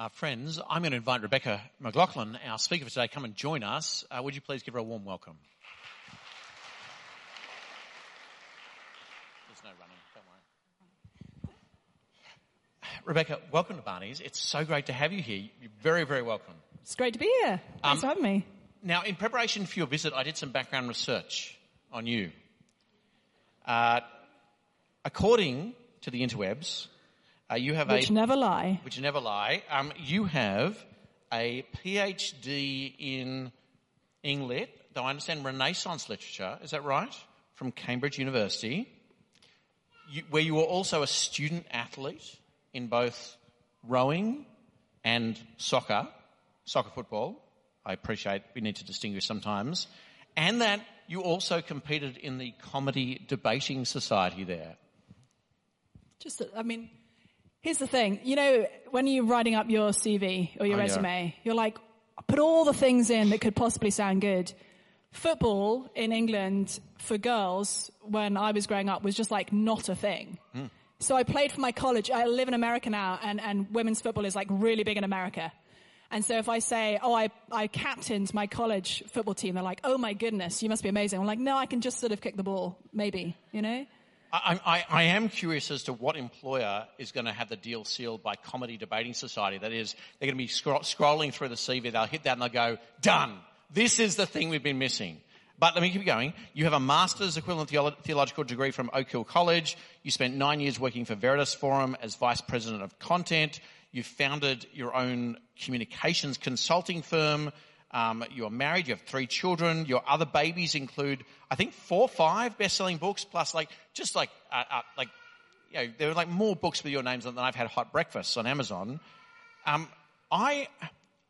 Uh, friends, I'm going to invite Rebecca McLaughlin, our speaker for today, come and join us. Uh, would you please give her a warm welcome? There's no running, don't worry. Rebecca, welcome to Barney's. It's so great to have you here. You're very, very welcome. It's great to be here. Thanks Um, for having me. Now, in preparation for your visit, I did some background research on you. Uh, according to the interwebs, uh, you have Which a never lie. which never lie. Um, you have a PhD in Englit, though I understand Renaissance literature. Is that right? From Cambridge University, you, where you were also a student athlete in both rowing and soccer, soccer football. I appreciate we need to distinguish sometimes, and that you also competed in the comedy debating society there. Just, I mean, here's the thing. You know, when you're writing up your CV or your Oh, yeah. resume, you're like, put all the things in that could possibly sound good. Football in England for girls when I was growing up was just like not a thing. Hmm. So I played for my college. I live in America now and, and women's football is like really big in America. And so if I say, oh, I, I captained my college football team, they're like, oh my goodness, you must be amazing. I'm like, no, I can just sort of kick the ball, maybe, you know? I, I, I am curious as to what employer is going to have the deal sealed by Comedy Debating Society. That is, they're going to be scro- scrolling through the CV, they'll hit that and they'll go, done. This is the thing we've been missing. But let me keep going. You have a master's equivalent theolo- theological degree from Oak Hill College. You spent nine years working for Veritas Forum as vice president of content. You founded your own communications consulting firm. Um, you're married. You have three children. Your other babies include, I think, four, five best-selling books, plus like just like uh, uh, like you know, there are like more books with your names than I've had hot breakfasts on Amazon. Um, I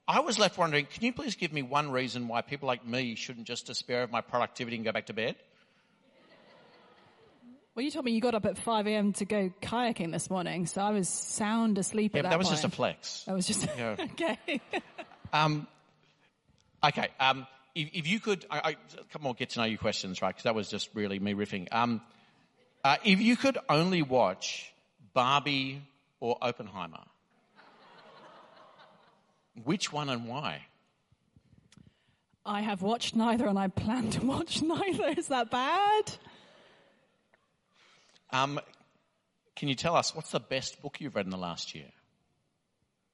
I was left wondering, can you please give me one reason why people like me shouldn't just despair of my productivity and go back to bed? Well, you told me you got up at 5 a.m. to go kayaking this morning, so I was sound asleep Yeah, at that that was just a flex. That was just, Yeah. okay. Um, okay. Um, if, if you could, I, I, a couple more get to know you questions, right? Because that was just really me riffing. Um, uh, if you could only watch Barbie or Oppenheimer, which one and why? I have watched neither and I plan to watch neither. Is that bad? Um, can you tell us what's the best book you've read in the last year?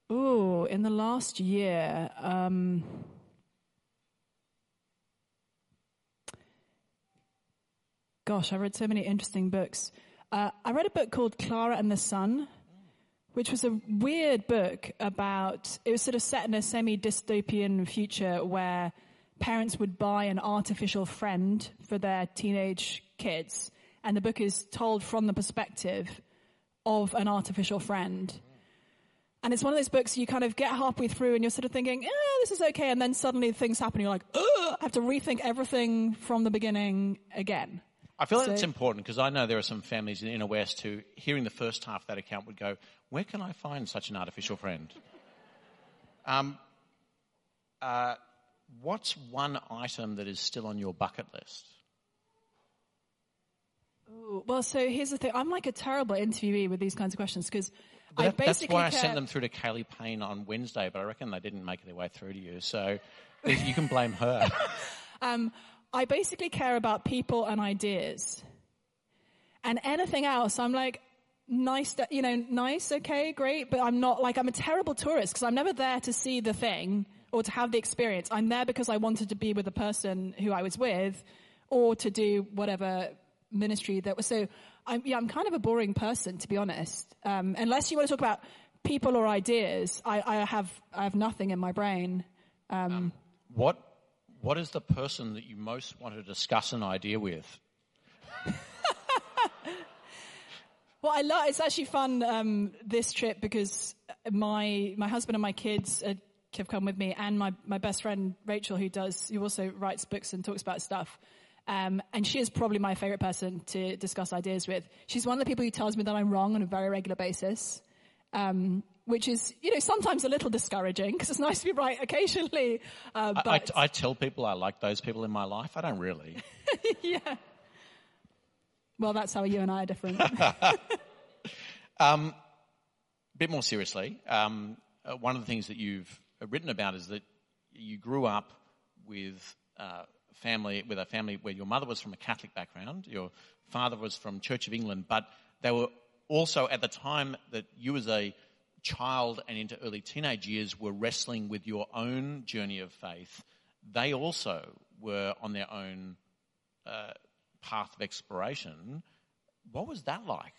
Oh, in the last year, um, gosh, I read so many interesting books. Uh, I read a book called Klara and the Sun, which was a weird book about, it was sort of set in a semi dystopian future where parents would buy an artificial friend for their teenage kids. And the book is told from the perspective of an artificial friend. And it's one of those books you kind of get halfway through and you're sort of thinking, eh, this is okay. And then suddenly things happen. You're like, Ugh, I have to rethink everything from the beginning again. I feel like it's important because I know there are some families in the inner west who, hearing the first half of that account, would go, "Where can I find such an artificial friend?" Um, uh, what's one item that is still on your bucket list? Ooh, Well, so here's the thing. I'm like a terrible interviewee with these kinds of questions because I That- that's basically why I care- sent them through to Kaylee Payne on Wednesday, but I reckon they didn't make their way through to you. So you can blame her. Um, I basically care about people and ideas. And anything else, I'm like, nice, you know, nice, okay, great, but I'm not like, I'm a terrible tourist because I'm never there to see the thing or to have the experience. I'm there because I wanted to be with the person who I was with or to do whatever ministry that was. So I'm, yeah, I'm kind of a boring person, to be honest. Um, unless you want to talk about people or ideas, I, I have, I have nothing in my brain. Um, what What is the person that you most want to discuss an idea with? Well, I love. It's actually fun um, this trip because my my husband and my kids have come with me, and my my best friend Rachel, who does who also writes books and talks about stuff. Um, and she is probably my favorite person to discuss ideas with. She's one of the people who tells me that I'm wrong on a very regular basis, um, which is you know sometimes a little discouraging because it's nice to be right occasionally. Uh, I, but I, I tell people I like those people in my life. I don't really. yeah. Well, that's how you and I are different. A bit more seriously, um, uh, one of the things that you've written about is that you grew up with uh, family with a family where your mother was from a Catholic background, your father was from Church of England, but they were also at the time that you as a child and into early teenage years were wrestling with your own journey of faith. They also were on their own uh, path of exploration. What was that like?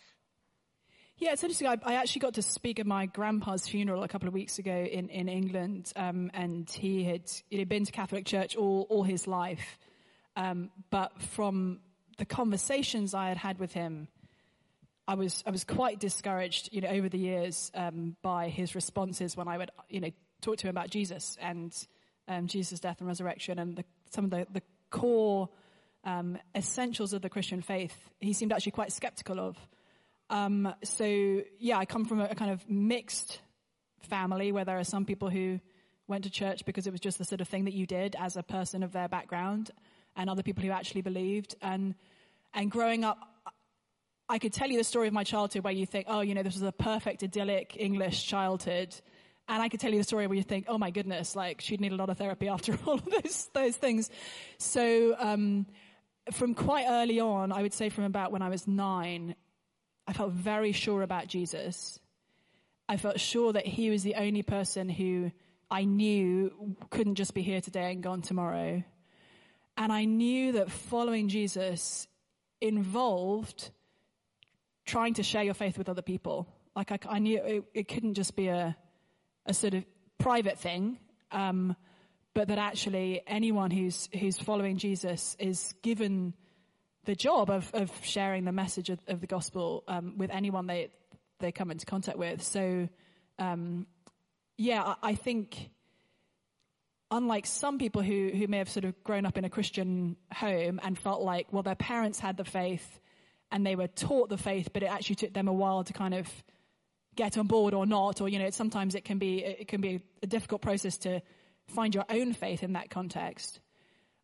Yeah, it's interesting. I, I, actually got to speak at my grandpa's funeral a couple of weeks ago in, in England, um, and he had, he had been to Catholic Church all, all his life. Um, but from the conversations I had had with him, I was, I was quite discouraged, you know, over the years um, by his responses when I would, you know, talk to him about Jesus and um, Jesus' death and resurrection and the, some of the, the core um, essentials of the Christian faith. He seemed actually quite skeptical of. Um, so yeah, I come from a, a, kind of mixed family where there are some people who went to church because it was just the sort of thing that you did as a person of their background, and other people who actually believed. And and growing up, I could tell you the story of my childhood where you think, oh, you know, this was a perfect idyllic English childhood. And I could tell you the story where you think, oh my goodness, like she'd need a lot of therapy after all of those, those things. So, um, from quite early on, I would say from about when I was nine, I felt very sure about Jesus. I felt sure that he was the only person who I knew couldn't just be here today and gone tomorrow. And I knew that following Jesus involved trying to share your faith with other people. Like I, I knew it, it, couldn't just be a, a sort of private thing, um, but that actually anyone who's who's following Jesus is given the job of, of sharing the message of, of the gospel um, with anyone they they come into contact with. So, um, yeah, I, I, think unlike some people who who may have sort of grown up in a Christian home and felt like, well, their parents had the faith and they were taught the faith, but it actually took them a while to kind of get on board or not, or you know, sometimes it can be it can be a difficult process to find your own faith in that context.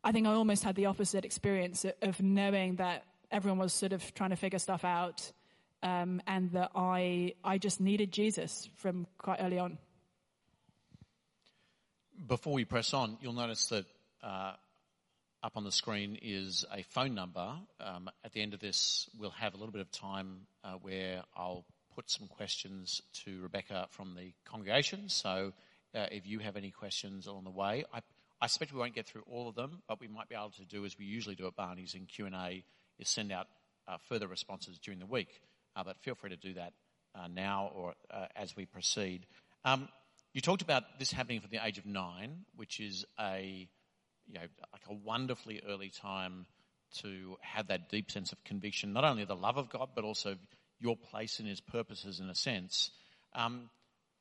I think I almost had the opposite experience of knowing that everyone was sort of trying to figure stuff out, um, and that I I just needed Jesus from quite early on. Before we press on, you'll notice that uh, up on the screen is a phone number. Um, at the end of this, we'll have a little bit of time uh, where I'll put some questions to Rebecca from the congregation. So uh, if you have any questions along the way, I I suspect we won't get through all of them, but we might be able to do as we usually do at Barney's in Q&A is send out uh, further responses during the week. Uh, but feel free to do that uh, now or uh, as we proceed. Um, you talked about this happening from the age of nine, which is a you know, like a wonderfully early time to have that deep sense of conviction, not only the love of God, but also your place in His purposes in a sense. Um,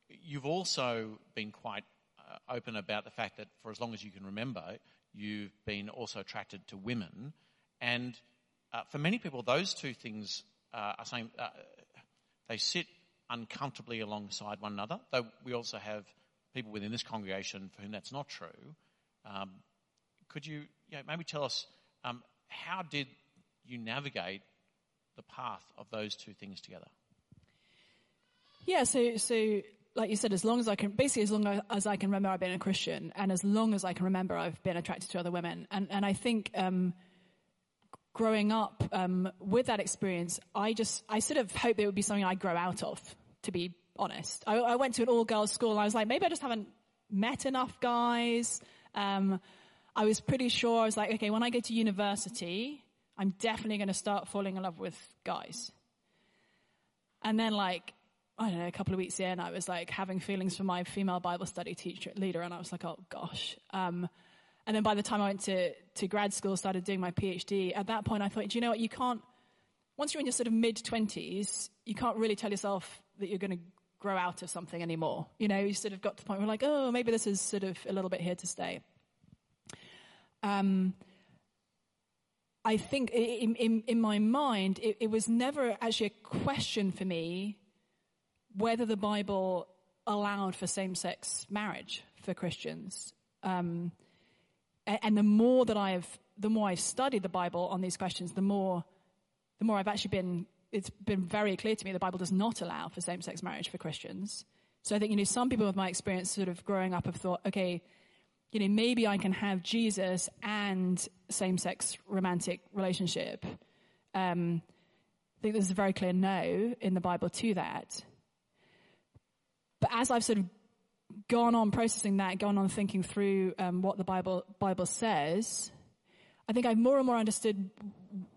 you've also been quite uh, open about the fact that for as long as you can remember, you've been also attracted to women. And uh, for many people, those two things uh, are saying uh, they sit uncomfortably alongside one another. Though we also have people within this congregation for whom that's not true. Um, could you, you know, maybe tell us um, how did you navigate the path of those two things together? Yeah, so so like you said, as long as I can, basically as long as I can remember, I've been a Christian, and as long as I can remember, I've been attracted to other women. And and I think um, growing up um, with that experience, I just I sort of hoped it would be something I'd grow out of. To be honest, I, I went to an all girls school, and I was like, maybe I just haven't met enough guys. Um, I was pretty sure I was like, okay, when I go to university, I'm definitely going to start falling in love with guys. And then like I don't know, a couple of weeks in, I was like having feelings for my female Bible study teacher leader, and I was like, oh gosh. Um, and then by the time I went to, to grad school, started doing my PhD, at that point I thought, do you know what, you can't, once you're in your sort of mid 20s, you can't really tell yourself that you're going to grow out of something anymore. You know, you sort of got to the point where like, oh, maybe this is sort of a little bit here to stay. Um, I think in, in, in my mind, it, it was never actually a question for me whether the Bible allowed for same-sex marriage for Christians. Um, and the more that I've, the more I've studied the Bible on these questions, the more, the more I've actually been, it's been very clear to me the Bible does not allow for same-sex marriage for Christians. So I think, you know, some people with my experience sort of growing up have thought, okay, you know, maybe I can have Jesus and same-sex romantic relationship. Um, I think there's a very clear no in the Bible to that. But as I've sort of gone on processing that, gone on thinking through um, what the Bible Bible says, I think I've more and more understood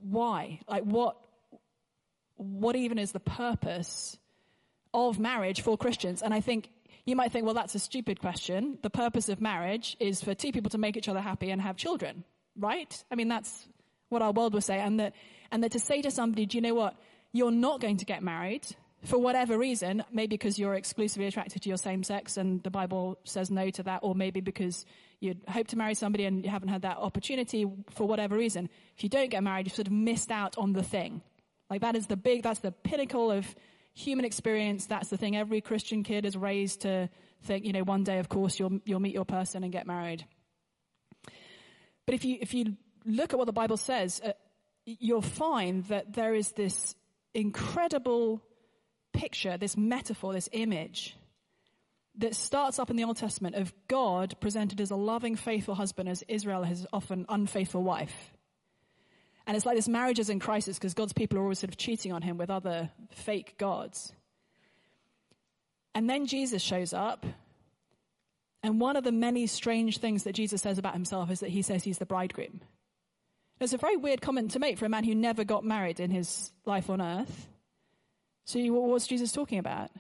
why, like what what even is the purpose of marriage for Christians? And I think you might think, well, that's a stupid question. The purpose of marriage is for two people to make each other happy and have children, right? I mean, that's what our world will say. And that, and that to say to somebody, do you know what? You're not going to get married for whatever reason, maybe because you're exclusively attracted to your same sex and the Bible says no to that, or maybe because you hope to marry somebody and you haven't had that opportunity for whatever reason. If you don't get married, you've sort of missed out on the thing. Like that is the big, that's the pinnacle of human experience. That's the thing every Christian kid is raised to think, you know, one day, of course, you'll, you'll meet your person and get married. But if you, if you look at what the Bible says, uh, you'll find that there is this incredible picture, this metaphor, this image that starts up in the Old Testament of God presented as a loving, faithful husband as Israel has often unfaithful wife. And it's like this marriage is in crisis because God's people are always sort of cheating on him with other fake gods. And then Jesus shows up. And one of the many strange things that Jesus says about himself is that he says he's the bridegroom. It's a very weird comment to make for a man who never got married in his life on earth. So, what's Jesus talking about?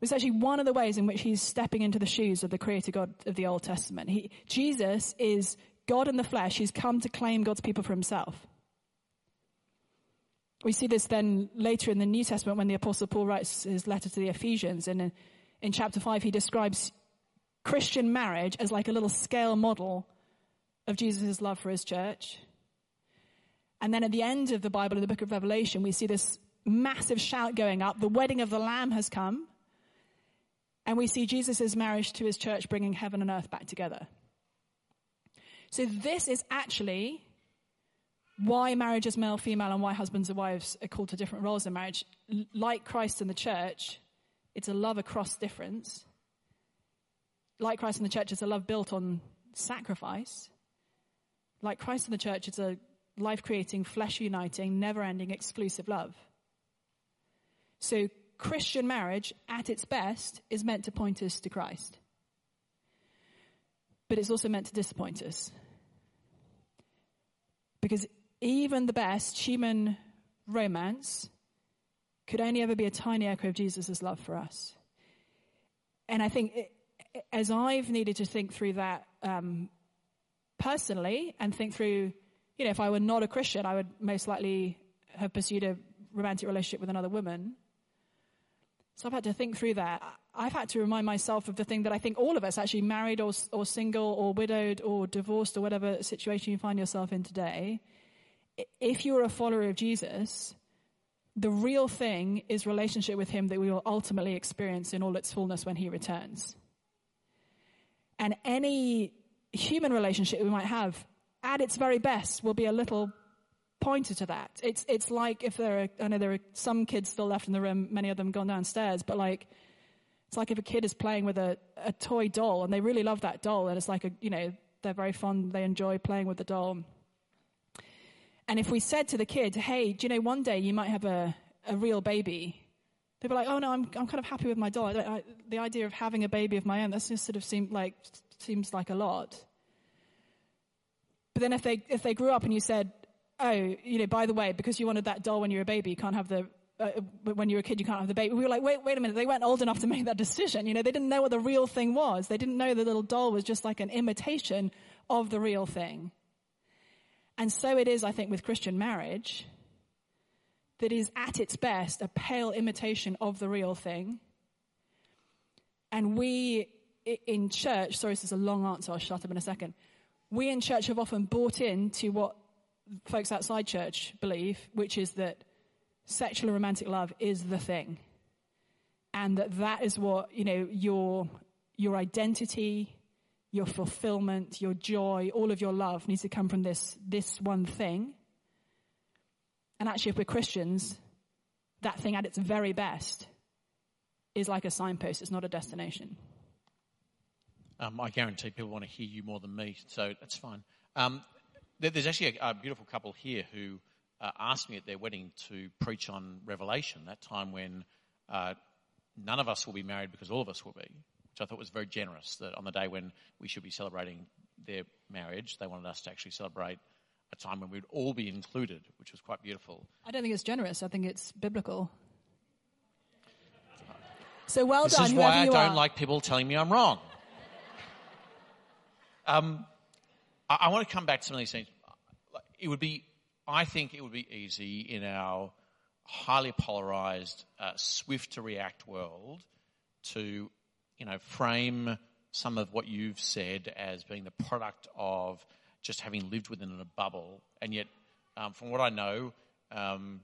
It's actually one of the ways in which he's stepping into the shoes of the creator God of the Old Testament. He, Jesus is God in the flesh, he's come to claim God's people for himself. We see this then later in the New Testament when the Apostle Paul writes his letter to the Ephesians. And in, in chapter 5, he describes Christian marriage as like a little scale model of Jesus' love for his church. And then at the end of the Bible, in the book of Revelation, we see this massive shout going up. The wedding of the Lamb has come. And we see Jesus' marriage to his church bringing heaven and earth back together. So this is actually why marriage is male, female, and why husbands and wives are called to different roles in marriage. Like Christ and the church, it's a love across difference. Like Christ and the church, it's a love built on sacrifice. Like Christ and the church, it's a life creating, flesh uniting, never ending, exclusive love. So Christian marriage, at its best, is meant to point us to Christ but it's also meant to disappoint us. Because even the best human romance could only ever be a tiny echo of Jesus' love for us. And I think it, as I've needed to think through that um, personally and think through, you know, if I were not a Christian, I would most likely have pursued a romantic relationship with another woman. So I've had to think through that. I've had to remind myself of the thing that I think all of us, actually married or, or single or widowed or divorced or whatever situation you find yourself in today, if you're a follower of Jesus, the real thing is relationship with Him that we will ultimately experience in all its fullness when He returns. And any human relationship we might have, at its very best, will be a little pointer to that. It's, it's like if there are, I know there are some kids still left in the room, many of them gone downstairs, but like, it's like if a kid is playing with a, a toy doll and they really love that doll and it's like a, you know, they're very fond, they enjoy playing with the doll. And if we said to the kid, hey, do you know, one day you might have a, a real baby, they'd be like, oh no, I'm, I'm kind of happy with my doll. I I, the idea of having a baby of my own, that just sort of seemed like, seems like a lot. But then if they, if they grew up and you said, oh, you know, by the way, because you wanted that doll when you were a baby, you can't have the uh, when you were a kid, you can't have the baby. We were like, wait, wait a minute. They weren't old enough to make that decision. You know, they didn't know what the real thing was. They didn't know the little doll was just like an imitation of the real thing. And so it is, I think, with Christian marriage that is at its best a pale imitation of the real thing. And we in church, sorry, this is a long answer. I'll shut up in a second. We in church have often bought into what folks outside church believe, which is that sexual and romantic love is the thing. And that that is what, you know, your, your identity, your fulfillment, your joy, all of your love needs to come from this, this one thing. And actually, if we're Christians, that thing at its very best is like a signpost, it's not a destination. Um, I guarantee people want to hear you more than me, so that's fine. Um, there, there's actually a, a, beautiful couple here who uh, asked me at their wedding to preach on Revelation, that time when uh, none of us will be married because all of us will be, which I thought was very generous. That on the day when we should be celebrating their marriage, they wanted us to actually celebrate a time when we'd all be included, which was quite beautiful. I don't think it's generous. I think it's biblical. So well this done. This is why I don't are. like people telling me I'm wrong. Um, I, I, want to come back to some of these things. It would be, I think it would be easy in our highly polarized, uh, swift to react world to, you know, frame some of what you've said as being the product of just having lived within a bubble. And yet, um, from what I know, um,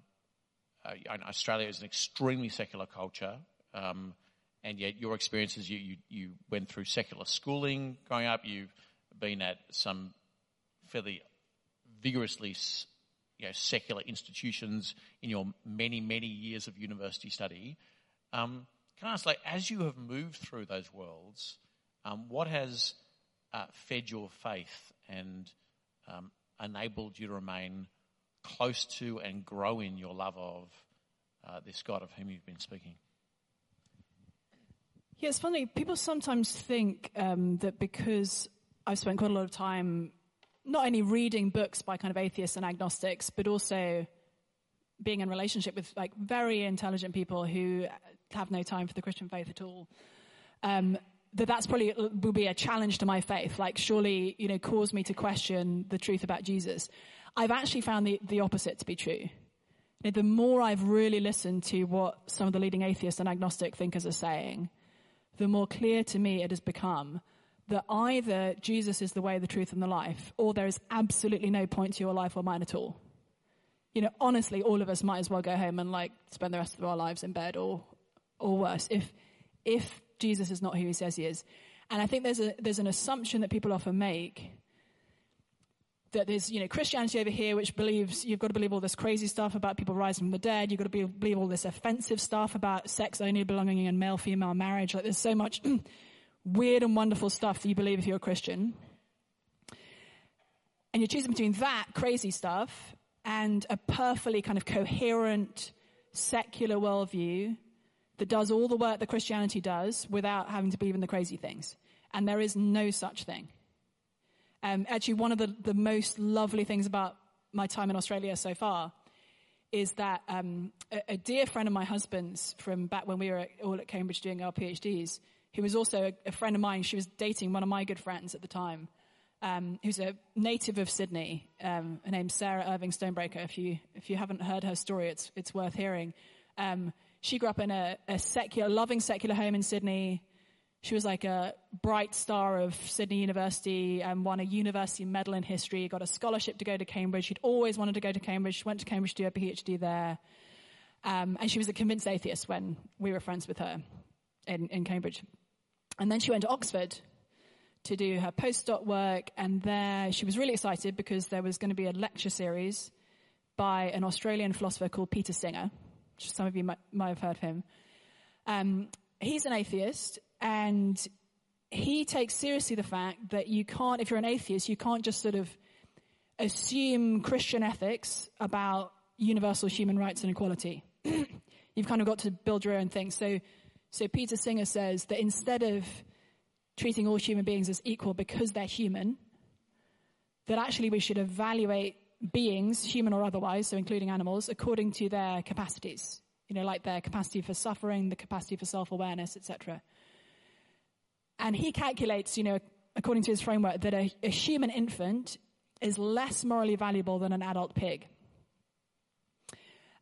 uh, Australia is an extremely secular culture. Um, and yet your experiences, you, you, you, went through secular schooling growing up, you've been at some fairly vigorously you know, secular institutions in your many, many years of university study. Um, can I ask, like, as you have moved through those worlds, um, what has uh, fed your faith and um, enabled you to remain close to and grow in your love of uh, this God of whom you've been speaking? Yeah, it's funny. People sometimes think um, that because I've spent quite a lot of time not only reading books by kind of atheists and agnostics, but also being in relationship with like very intelligent people who have no time for the Christian faith at all. Um, that that's probably will be a challenge to my faith. Like, surely, you know, cause me to question the truth about Jesus. I've actually found the, the opposite to be true. You know, the more I've really listened to what some of the leading atheists and agnostic thinkers are saying, the more clear to me it has become that either Jesus is the way, the truth, and the life, or there is absolutely no point to your life or mine at all. You know, honestly, all of us might as well go home and like spend the rest of our lives in bed or, or worse, if, if Jesus is not who he says he is. And I think there's a, there's an assumption that people often make that there's, you know, Christianity over here, which believes you've got to believe all this crazy stuff about people rising from the dead. You've got to be, believe all this offensive stuff about sex only belonging in male female marriage. Like there's so much weird and wonderful stuff that you believe if you're a Christian. And you're choosing between that crazy stuff and a perfectly kind of coherent secular worldview that does all the work that Christianity does without having to believe in the crazy things. And there is no such thing. Um, actually, one of the, the most lovely things about my time in Australia so far is that um, a, a, dear friend of my husband's from back when we were all at Cambridge doing our PhDs who was also a, a, friend of mine. She was dating one of my good friends at the time, um, who's a native of Sydney. Um, her name's Sarah Irving Stonebraker. If you if you haven't heard her story, it's it's worth hearing. Um, she grew up in a, a secular, loving secular home in Sydney. She was like a bright star of Sydney University and won a university medal in history, got a scholarship to go to Cambridge. She'd always wanted to go to Cambridge, She went to Cambridge to do a PhD there. Um, and she was a convinced atheist when we were friends with her in, in Cambridge. And then she went to Oxford to do her postdoc work, and there she was really excited because there was going to be a lecture series by an Australian philosopher called Peter Singer. Some of you might, might have heard of him. Um, he's an atheist, and he takes seriously the fact that you can't, if you're an atheist, you can't just sort of assume Christian ethics about universal human rights and equality. You've kind of got to build your own thing. So so Peter Singer says that instead of treating all human beings as equal because they're human, that actually we should evaluate beings, human or otherwise, so including animals, according to their capacities. You know, like their capacity for suffering, the capacity for self-awareness, etc. And he calculates, you know, according to his framework, that a, a human infant is less morally valuable than an adult pig.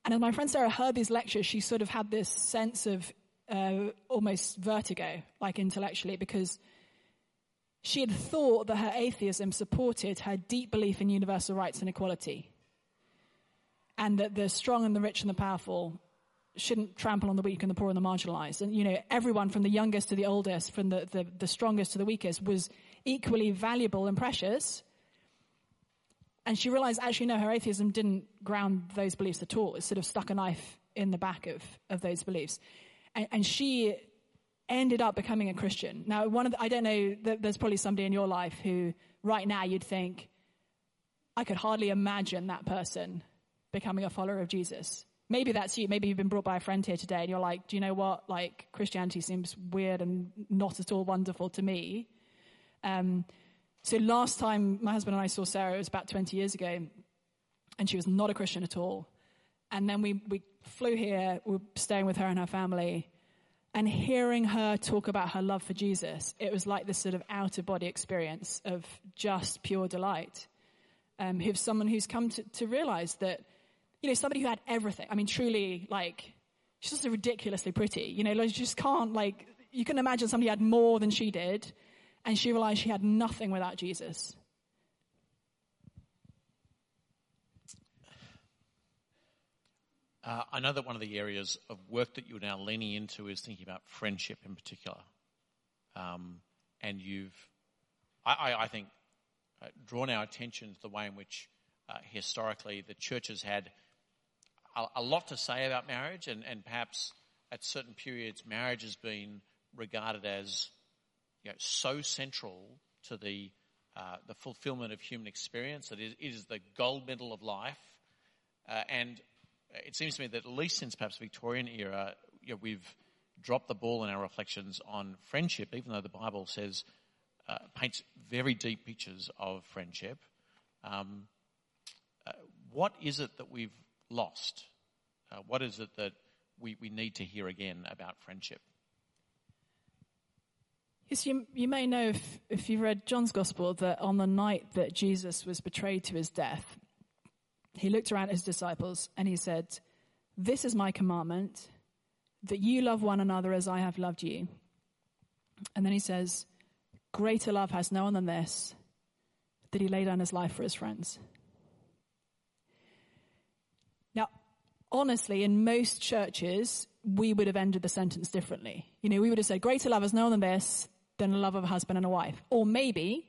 And as my friend Sarah heard these lectures, she sort of had this sense of uh, almost vertigo, like intellectually, because she had thought that her atheism supported her deep belief in universal rights and equality, and that the strong and the rich and the powerful shouldn't trample on the weak and the poor and the marginalized. And, you know, everyone from the youngest to the oldest, from the, the, the strongest to the weakest, was equally valuable and precious. And she realized, actually, no, her atheism didn't ground those beliefs at all. It sort of stuck a knife in the back of, of those beliefs. And, and she ended up becoming a Christian. Now, one of the, I don't know, there's probably somebody in your life who right now you'd think, I could hardly imagine that person becoming a follower of Jesus. Maybe that's you. Maybe you've been brought by a friend here today and you're like, do you know what? Like, Christianity seems weird and not at all wonderful to me. Um, so last time my husband and I saw Sarah, it was about 20 years ago, and she was not a Christian at all. And then we, we flew here, we were staying with her and her family, and hearing her talk about her love for Jesus, it was like this sort of out of body experience of just pure delight. Um, of someone who's come to, to realize that you know, somebody who had everything. I mean, truly, like, she's just ridiculously pretty. You know, like, you just can't, like, you can imagine somebody had more than she did, and she realized she had nothing without Jesus. Uh, I know that one of the areas of work that you're now leaning into is thinking about friendship in particular. Um, and you've, I, I, I think, uh, drawn our attention to the way in which uh, historically the church has had a, a lot to say about marriage, and, and perhaps at certain periods, marriage has been regarded as you know, so central to the uh, the fulfillment of human experience that it is the gold medal of life. Uh, and it seems to me that at least since perhaps Victorian era, you know, we've dropped the ball in our reflections on friendship, even though the Bible says uh, paints very deep pictures of friendship. Um, uh, what is it that we've lost? Uh, what is it that we, we need to hear again about friendship? Yes, you, you may know if, if you've read John's Gospel that on the night that Jesus was betrayed to his death, he looked around at his disciples and he said, This is my commandment, that you love one another as I have loved you. And then he says, Greater love has no one than this, that he laid down his life for his friends. Now, honestly, in most churches, we would have ended the sentence differently. You know, we would have said, greater love has no one than this, than the love of a husband and a wife. Or maybe,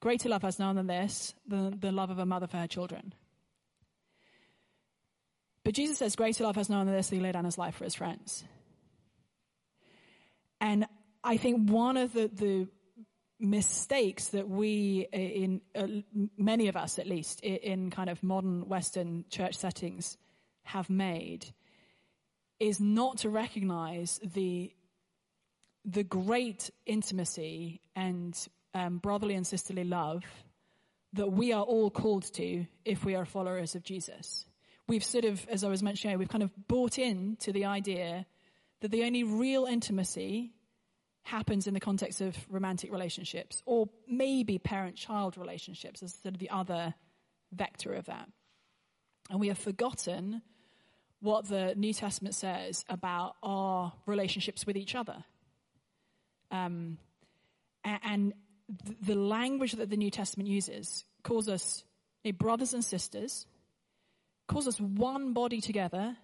greater love has no one than this, than the love of a mother for her children. But Jesus says, greater love has no one than this, that he laid down his life for his friends. And I think one of the, the mistakes that we, in uh, many of us at least, in, in kind of modern Western church settings, have made is not to recognize the, the great intimacy and um, brotherly and sisterly love that we are all called to if we are followers of Jesus. We've sort of, as I was mentioning, we've kind of bought in to the idea that the only real intimacy happens in the context of romantic relationships or maybe parent-child relationships as sort of the other vector of that. And we have forgotten what the New Testament says about our relationships with each other. Um, and the language that the New Testament uses calls us brothers and sisters, calls us one body together.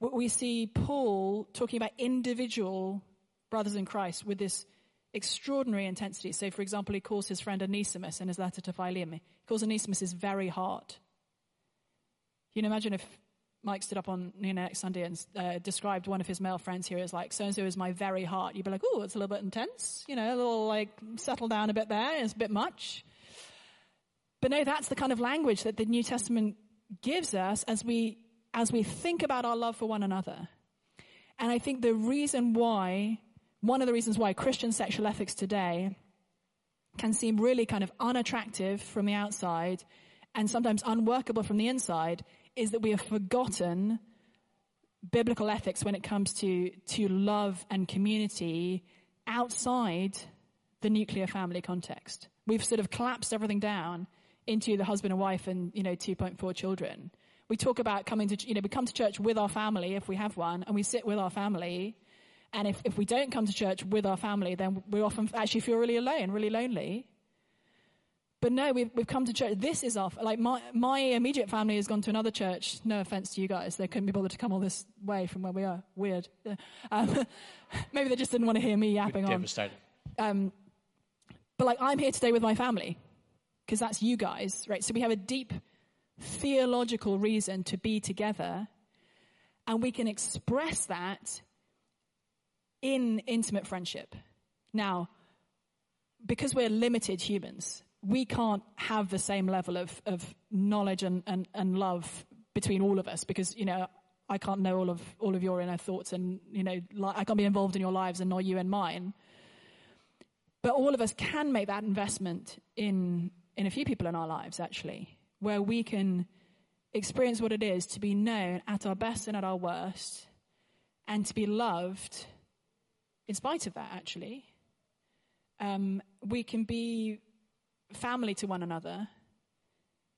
We see Paul talking about individual brothers in Christ with this extraordinary intensity. So, for example, he calls his friend Onesimus in his letter to Philemon, he calls Onesimus his very heart. You can imagine if Mike stood up on you know, next Sunday and uh, described one of his male friends here as like, so and so is my very heart. You'd be like, oh, it's a little bit intense, you know, a little like settle down a bit there. It's a bit much. But no, that's the kind of language that the New Testament gives us as we, as we think about our love for one another. And I think the reason why, one of the reasons why Christian sexual ethics today can seem really kind of unattractive from the outside and sometimes unworkable from the inside is that we have forgotten biblical ethics when it comes to, to love and community outside the nuclear family context. We've sort of collapsed everything down into the husband and wife and, you know, 2.4 children. We talk about coming to, you know, we come to church with our family if we have one and we sit with our family. And if, if we don't come to church with our family, then we often actually feel really alone, really lonely. But no, we've, we've come to church. This is off. Like my, my immediate family has gone to another church. No offense to you guys. They couldn't be bothered to come all this way from where we are. Weird. Um, maybe they just didn't want to hear me yapping on. Um, but like I'm here today with my family because that's you guys, right? So we have a deep theological reason to be together and we can express that in intimate friendship. Now, because we're limited humans, we can't have the same level of, of knowledge and, and, and love between all of us because, you know, I can't know all of, all of your inner thoughts and, you know, I can't be involved in your lives and not you and mine. But all of us can make that investment in, in a few people in our lives, actually, where we can experience what it is to be known at our best and at our worst and to be loved in spite of that, actually. Um, we can be family to one another.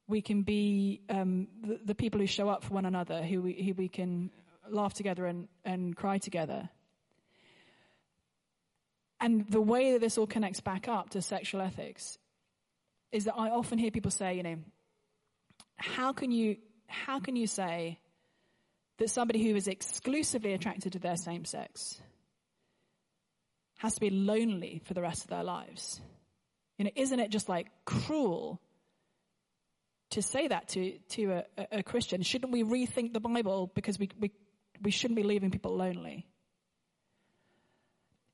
We can be um, the, the, people who show up for one another, who we, who we can laugh together and, and cry together. And the way that this all connects back up to sexual ethics is that I often hear people say, you know, how can you, how can you say that somebody who is exclusively attracted to their same sex has to be lonely for the rest of their lives? You know, isn't it just like cruel to say that to, to a, a Christian? Shouldn't we rethink the Bible because we, we, we shouldn't be leaving people lonely?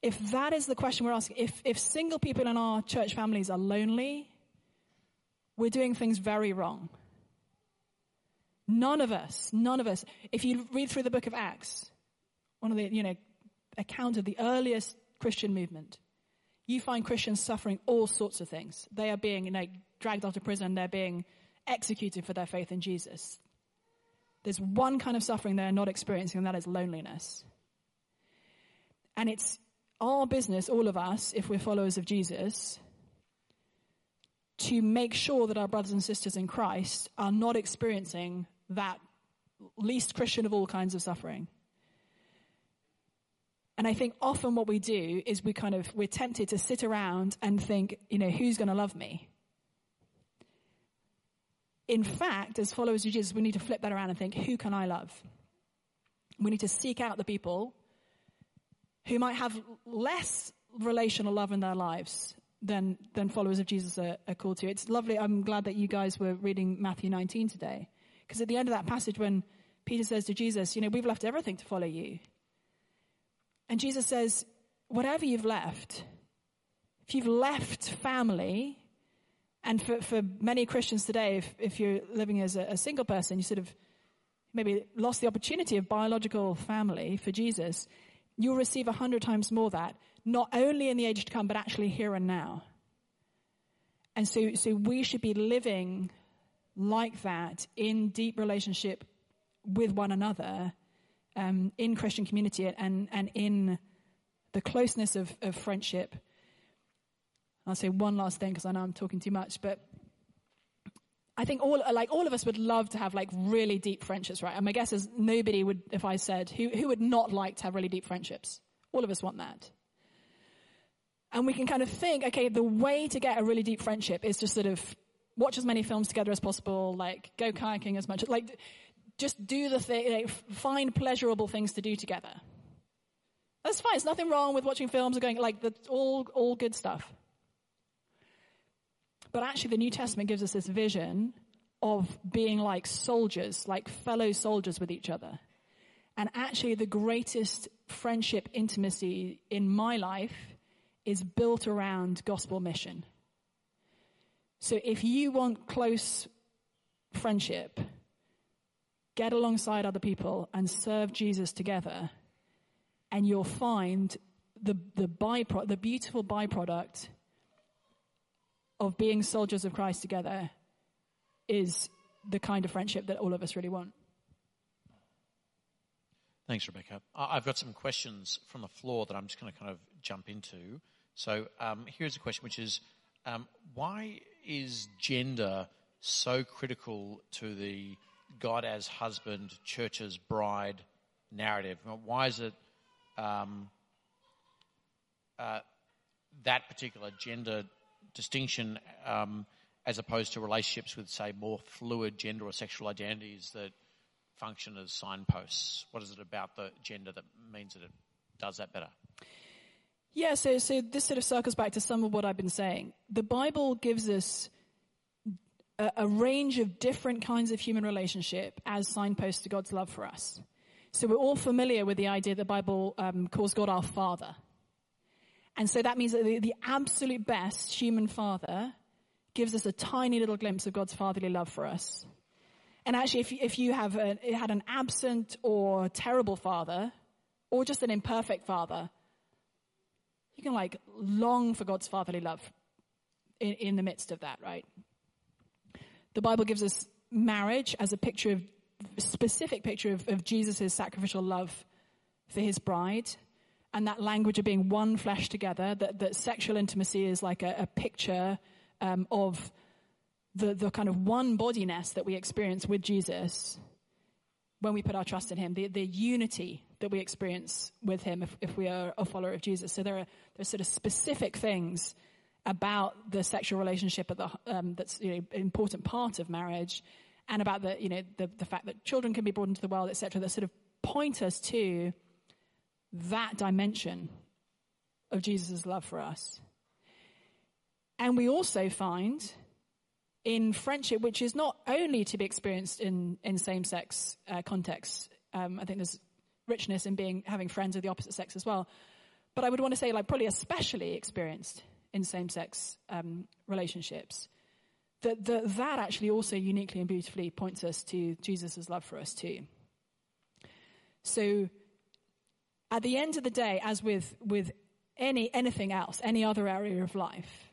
If that is the question we're asking, if, if single people in our church families are lonely, we're doing things very wrong. None of us, none of us, if you read through the book of Acts, one of the, you know, account of the earliest Christian movement, you find Christians suffering all sorts of things. They are being, you know, dragged out of prison. They're being executed for their faith in Jesus. There's one kind of suffering they're not experiencing, and that is loneliness. And it's our business, all of us, if we're followers of Jesus, to make sure that our brothers and sisters in Christ are not experiencing that least Christian of all kinds of suffering. And I think often what we do is we kind of, we're tempted to sit around and think, you know, who's going to love me? In fact, as followers of Jesus, we need to flip that around and think, who can I love? We need to seek out the people who might have less relational love in their lives than, than followers of Jesus are, are called to. It's lovely. I'm glad that you guys were reading Matthew 19 today. Because at the end of that passage, when Peter says to Jesus, you know, we've left everything to follow you. And Jesus says, whatever you've left, if you've left family, and for, for many Christians today, if, if you're living as a, a single person, you sort of maybe lost the opportunity of biological family for Jesus, you'll receive a hundred times more that, not only in the age to come, but actually here and now. And so, so we should be living like that in deep relationship with one another, um, in Christian community and, and in the closeness of, of friendship. I'll say one last thing because I know I'm talking too much, but I think all, like all of us would love to have like really deep friendships, right? And my guess is nobody would, if I said, who, who would not like to have really deep friendships? All of us want that. And we can kind of think, okay, the way to get a really deep friendship is to sort of watch as many films together as possible, like go kayaking as much, like just do the thing, like, find pleasurable things to do together. That's fine. There's nothing wrong with watching films or going like that's all all good stuff. But actually, the New Testament gives us this vision of being like soldiers, like fellow soldiers with each other. And actually, the greatest friendship intimacy in my life is built around gospel mission. So if you want close friendship, get alongside other people and serve Jesus together, and you'll find the, the byproduct, the beautiful byproduct of being soldiers of Christ together is the kind of friendship that all of us really want. Thanks, Rebecca. I've got some questions from the floor that I'm just going to kind of jump into. So um, here's a question, which is um, why is gender so critical to the God as husband, church as bride narrative? Why is it um, uh, that particular gender distinction um, as opposed to relationships with, say, more fluid gender or sexual identities that function as signposts? What is it about the gender that means that it does that better? Yeah, so, so this sort of circles back to some of what I've been saying. The Bible gives us a, a range of different kinds of human relationship as signposts to God's love for us. So we're all familiar with the idea that the Bible um, calls God our Father. And so that means that the, the absolute best human father gives us a tiny little glimpse of God's fatherly love for us. And actually, if if you have a, had an absent or terrible father, or just an imperfect father, you can like long for God's fatherly love in, in the midst of that, right? The Bible gives us marriage as a picture of, specific picture of, of Jesus' sacrificial love for his bride. And that language of being one flesh together, that, that sexual intimacy is like a, a picture um, of the, the kind of one bodiness that we experience with Jesus when we put our trust in him, the, the unity that we experience with him if, if we are a follower of Jesus. So there are, there are sort of specific things about the sexual relationship the, um, that's you know, an important part of marriage and about the, you know, the, the fact that children can be brought into the world, etc., that sort of point us to that dimension of Jesus' love for us. And we also find in friendship, which is not only to be experienced in, in same-sex uh, contexts. Um, I think there's richness in being having friends of the opposite sex as well. But I would want to say, like, probably especially experienced in same-sex um, relationships. That, that that actually also uniquely and beautifully points us to Jesus' love for us too. So, at the end of the day, as with with any anything else, any other area of life,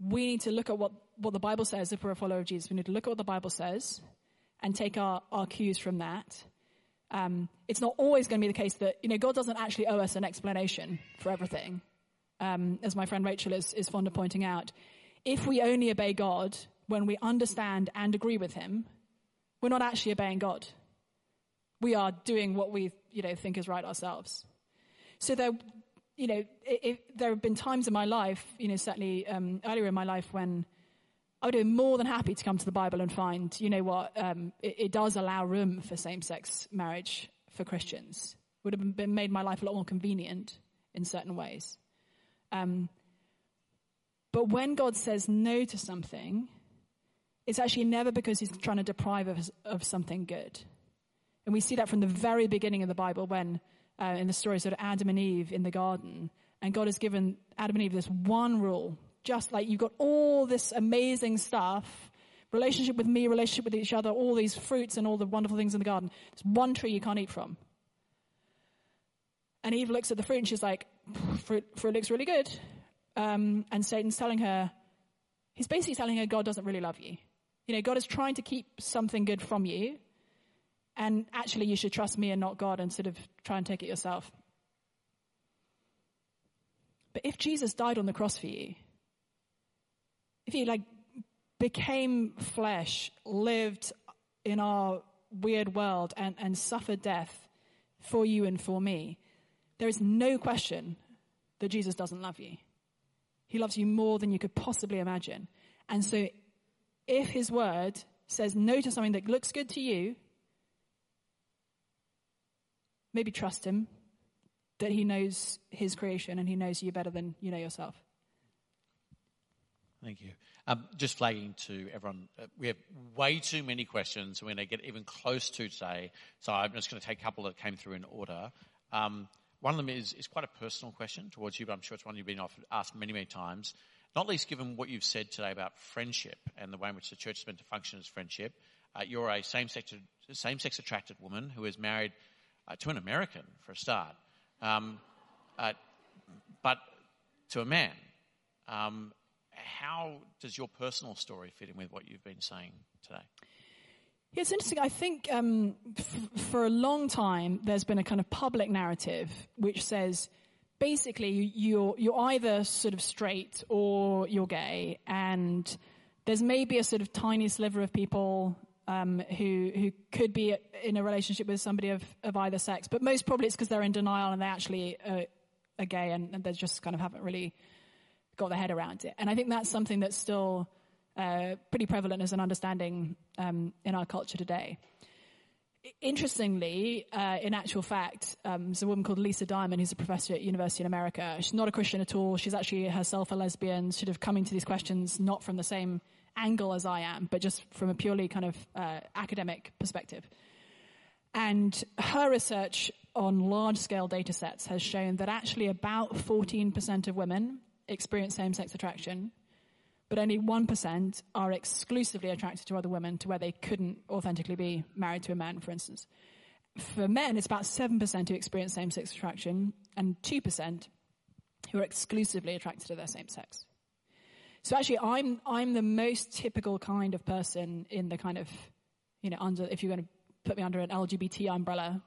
we need to look at what, what the Bible says if we're a follower of Jesus. We need to look at what the Bible says and take our, our cues from that. Um, it's not always going to be the case that, you know, God doesn't actually owe us an explanation for everything. Um, as my friend Rachel is, is fond of pointing out. If we only obey God when we understand and agree with Him, we're not actually obeying God. We are doing what we, you know, think is right ourselves. So there, you know, it, it, there have been times in my life, you know, certainly um, earlier in my life when I would be more than happy to come to the Bible and find, you know what, um, it, it, does allow room for same-sex marriage for Christians. Would have been made my life a lot more convenient in certain ways. Um, but when God says no to something, it's actually never because he's trying to deprive us of something good. And we see that from the very beginning of the Bible when uh, in the stories of Adam and Eve in the garden. And God has given Adam and Eve this one rule, just like you've got all this amazing stuff, relationship with me, relationship with each other, all these fruits and all the wonderful things in the garden. There's one tree you can't eat from. And Eve looks at the fruit and she's like, fruit, fruit looks really good. Um, and Satan's telling her, he's basically telling her God doesn't really love you. You know, God is trying to keep something good from you, and actually you should trust me and not God instead of try and take it yourself. But if Jesus died on the cross for you, if he like became flesh, lived in our weird world and, and suffered death for you and for me, there is no question that Jesus doesn't love you. He loves you more than you could possibly imagine. And so if his word says no to something that looks good to you, maybe trust him that he knows his creation and he knows you better than you know yourself. Thank you. Um, just flagging to everyone, uh, we have way too many questions. We're going to get even close to today, so I'm just going to take a couple that came through in order. Um, one of them is, is quite a personal question towards you, but I'm sure it's one you've been asked many, many times. Not least given what you've said today about friendship and the way in which the church is meant to function as friendship. Uh, you're a same-sex, same-sex attracted woman who is married uh, to an American for a start, um, uh, but to a man. Um, how does your personal story fit in with what you've been saying today? Yeah, it's interesting. I think um, f- for a long time there's been a kind of public narrative which says basically you're you're either sort of straight or you're gay, and there's maybe a sort of tiny sliver of people um, who who could be in a relationship with somebody of, of either sex, but most probably it's because they're in denial and they actually uh, are gay and, and, they just kind of haven't really got their head around it. And I think that's something that's still uh, pretty prevalent as an understanding um, in our culture today. Interestingly, uh, in actual fact, um, there's a woman called Lisa Diamond who's a professor at University in America. She's not a Christian at all. She's actually herself a lesbian, sort of coming to these questions not from the same angle as I am, but just from a purely kind of uh, academic perspective. And her research on large scale data sets has shown that actually about 14% of women experience same sex attraction, but only 1% are exclusively attracted to other women to where they couldn't authentically be married to a man, for instance. For men, it's about 7% who experience same sex attraction and 2% who are exclusively attracted to their same sex. So actually, I'm, I'm the most typical kind of person in the kind of, you know, under, if you're going to put me under an LGBT umbrella,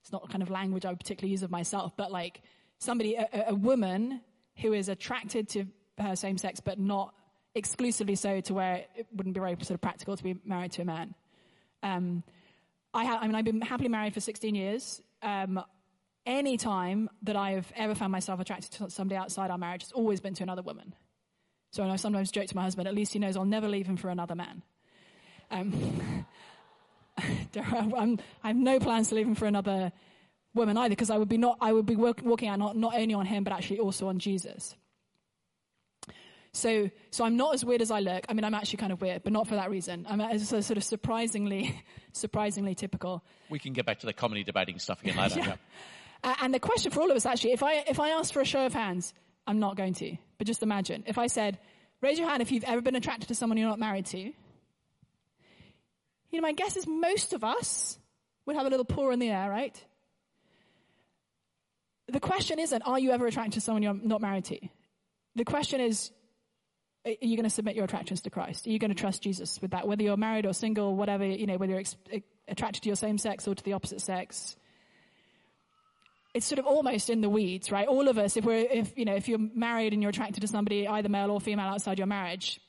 it's not kind of language I would particularly use of myself, but like somebody, a, a woman who is attracted to her same sex, but not exclusively so to where it wouldn't be very sort of practical to be married to a man. Um, I, ha- I mean, I've been happily married for 16 years. Um, any time that I've ever found myself attracted to somebody outside our marriage, it's always been to another woman. So I sometimes joke to my husband, at least he knows I'll never leave him for another man. Um, i have no plans to leave him for another woman either, because I would be not, I would be work, walking out not, not only on him, but actually also on Jesus. So, so I'm not as weird as I look. I mean, I'm actually kind of weird, but not for that reason. I'm a, sort of surprisingly, surprisingly typical. We can get back to the comedy debating stuff again later. yeah. Uh, and the question for all of us actually, if I, if I ask for a show of hands, I'm not going to. But just imagine if I said, raise your hand if you've ever been attracted to someone you're not married to. You know, my guess is most of us would have a little paw in the air, right? The question isn't, are you ever attracted to someone you're not married to? The question is, are you going to submit your attractions to Christ? Are you going to trust Jesus with that? Whether you're married or single, whatever, you know, whether you're attracted to your same sex or to the opposite sex, it's sort of almost in the weeds, right? All of us, if we're, if, you know, if you're married and you're attracted to somebody, either male or female outside your marriage,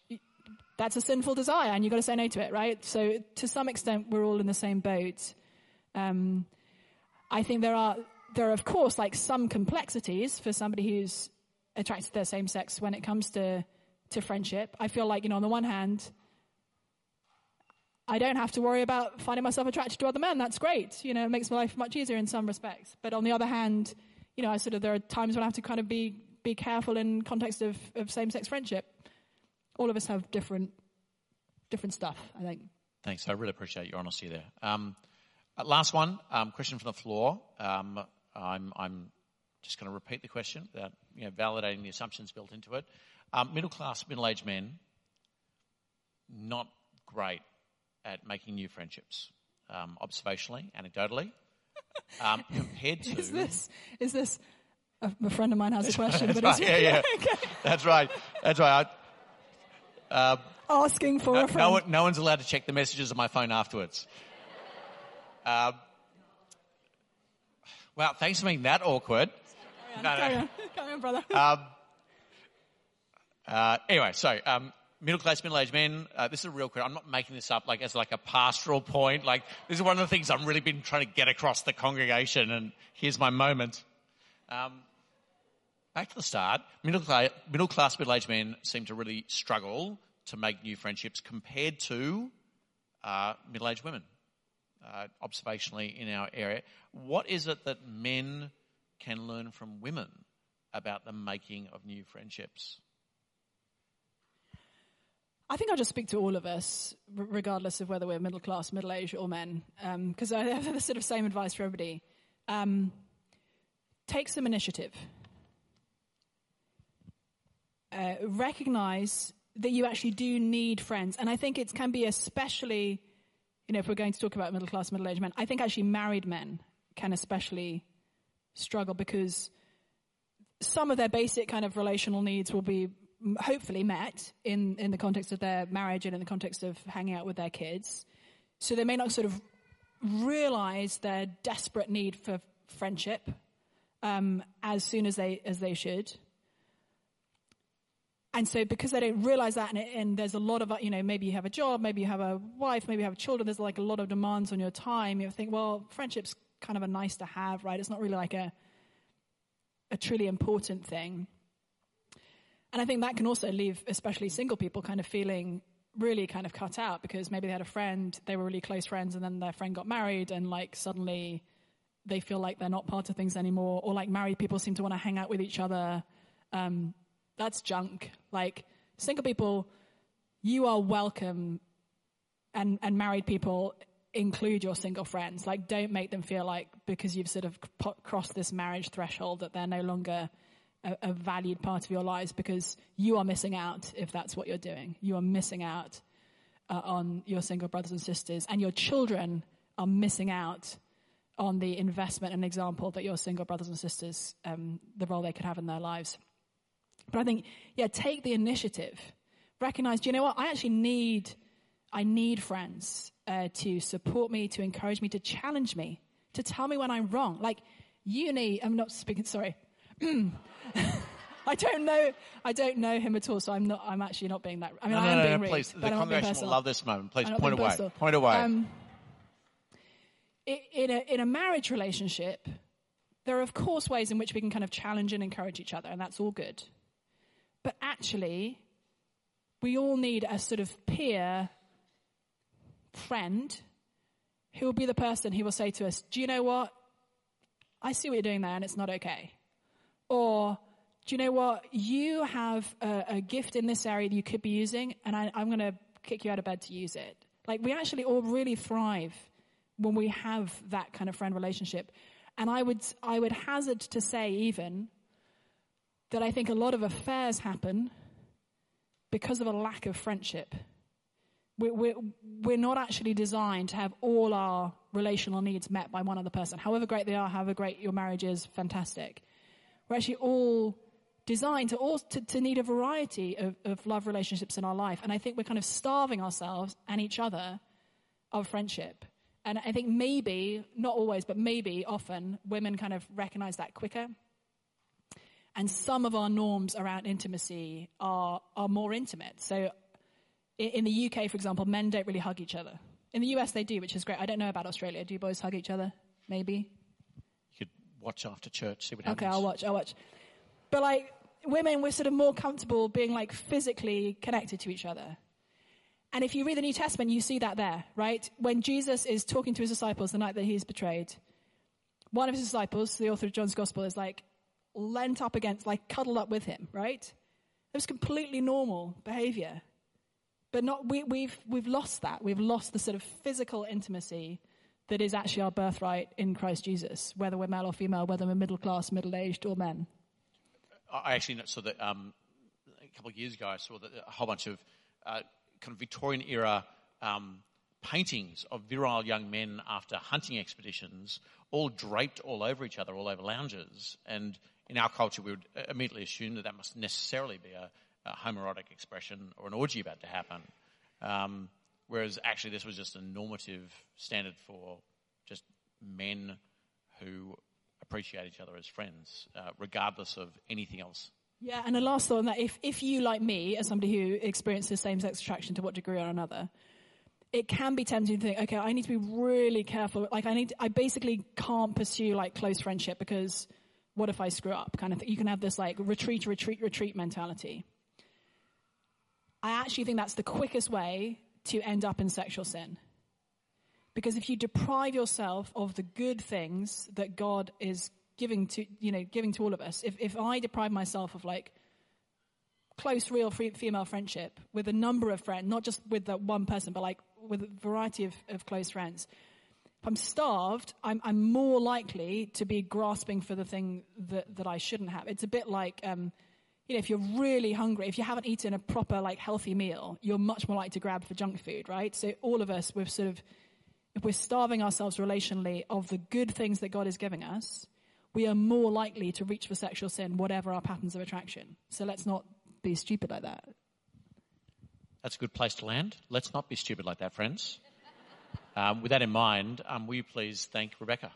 that's a sinful desire and you've got to say no to it, right? So to some extent, we're all in the same boat. Um, I think there are, there are of course like some complexities for somebody who's attracted to their same sex when it comes to, to friendship. I feel like, you know, on the one hand, I don't have to worry about finding myself attracted to other men. That's great. You know, it makes my life much easier in some respects. But on the other hand, you know, I sort of, there are times when I have to kind of be, be careful in context of, of same-sex friendship. All of us have different, different stuff, I think. Thanks. I really appreciate your honesty there. Um, last one, um, question from the floor. Um, I'm, I'm just going to repeat the question without, you know, validating the assumptions built into it. Um, middle class, middle aged men, not great at making new friendships, um, observationally, anecdotally, um, compared to. Is this, is this, a, friend of mine has a question, but right, yeah, yeah. okay. That's right. That's right. I, uh, Asking for no, a friend. No, no, one's allowed to check the messages on my phone afterwards. Um, well, thanks for making that awkward. Carry on, no, carry, no. On. carry on, brother. Um, uh, anyway, so um, middle class, middle aged men. Uh, this is a real question. I'm not making this up like as like a pastoral point. Like this is one of the things I've really been trying to get across the congregation, and here's my moment. Um, back to the start. Middle class, middle class, middle aged men seem to really struggle to make new friendships compared to uh, middle aged women. Uh, observationally in our area, what is it that men can learn from women about the making of new friendships? I think I'll just speak to all of us, regardless of whether we're middle class, middle aged, or men, because um, I have the sort of same advice for everybody. Um, take some initiative. Uh, recognize that you actually do need friends. And I think it can be especially, you know, if we're going to talk about middle class, middle aged men, I think actually married men can especially struggle because some of their basic kind of relational needs will be hopefully met in, in the context of their marriage and in the context of hanging out with their kids. So they may not sort of realize their desperate need for friendship um, as soon as they as they should. And so because they don't realize that and, and, there's a lot of, you know, maybe you have a job, maybe you have a wife, maybe you have children, there's like a lot of demands on your time. You think, well, friendship's kind of a nice to have, right? It's not really like a, a truly important thing. And I think that can also leave, especially single people, kind of feeling really kind of cut out because maybe they had a friend, they were really close friends, and then their friend got married, and like suddenly they feel like they're not part of things anymore, or like married people seem to want to hang out with each other. Um, that's junk. Like single people, you are welcome, and and married people, include your single friends. Like, don't make them feel like because you've sort of crossed this marriage threshold that they're no longer a, a valued part of your lives because you are missing out if that's what you're doing. You are missing out uh, on your single brothers and sisters, and your children are missing out on the investment and example that your single brothers and sisters, um, the role they could have in their lives. But I think, yeah, take the initiative. Recognize, do you know what? I actually need, I need friends uh, to support me, to encourage me, to challenge me, to tell me when I'm wrong. Like, you need, I'm not speaking, sorry. I don't know. I don't know him at all, so I'm not. I'm actually not being that. I mean, No, I no, am no, being no, rude, please. but The I'm not being congregation will love this moment. Please point away. Point away. Um, in a in a marriage relationship, there are of course ways in which we can kind of challenge and encourage each other, and that's all good. But actually, we all need a sort of peer friend who will be the person who will say to us, "Do you know what? I see what you're doing there, and it's not okay." Or, "Do you know what? You have a, a gift in this area that you could be using, and I, I'm going to kick you out of bed to use it." Like we actually all really thrive when we have that kind of friend relationship. And I would, I would hazard to say even that I think a lot of affairs happen because of a lack of friendship. We're, we're, we're not actually designed to have all our relational needs met by one other person. However great they are, however great your marriage is, fantastic. We're actually all designed to, all, to, to need a variety of, of love relationships in our life. And I think we're kind of starving ourselves and each other of friendship. And I think maybe, not always, but maybe often, women kind of recognize that quicker. And some of our norms around intimacy are, are more intimate. So in, in the UK, for example, men don't really hug each other. In the US, they do, which is great. I don't know about Australia. Do you boys hug each other? Maybe? You could watch after church, see what happens. Okay, I'll watch, I'll watch. But like, women, we're sort of more comfortable being like physically connected to each other. And if you read the New Testament, you see that there, right? When Jesus is talking to his disciples the night that he's betrayed, one of his disciples, the author of John's Gospel, is like leant up against, like cuddled up with him, right? It was completely normal behavior. But not, we, we've, we've lost that. We've lost the sort of physical intimacy that is actually our birthright in Christ Jesus, whether we're male or female, whether we're middle class, middle aged, or men. I actually saw that um, a couple of years ago. I saw that a whole bunch of uh, kind of Victorian era um, paintings of virile young men after hunting expeditions, all draped all over each other, all over lounges. And in our culture, we would immediately assume that that must necessarily be a, a homoerotic expression or an orgy about to happen. Um, whereas actually, this was just a normative standard for just men who appreciate each other as friends, uh, regardless of anything else. Yeah, and a last thought on that: if if you, like me, as somebody who experiences same-sex attraction to what degree or another, it can be tempting to think, okay, I need to be really careful. Like, I need, I basically can't pursue like close friendship because what if I screw up? Kind of, thing. you can have this like retreat, retreat, retreat mentality. I actually think that's the quickest way to end up in sexual sin. Because if you deprive yourself of the good things that God is giving to, you know, giving to all of us, if, if I deprive myself of like close, real female friendship with a number of friends, not just with that one person, but like with a variety of, of close friends, if I'm starved, I'm, I'm more likely to be grasping for the thing that, that I shouldn't have. It's a bit like, um, you know, if you're really hungry, if you haven't eaten a proper, like, healthy meal, you're much more likely to grab for junk food, right? So all of us, we've sort of, if we're starving ourselves relationally of the good things that God is giving us, we are more likely to reach for sexual sin, whatever our patterns of attraction. So let's not be stupid like that. That's a good place to land. Let's not be stupid like that, friends. Um, with that in mind, um, will you please thank Rebecca?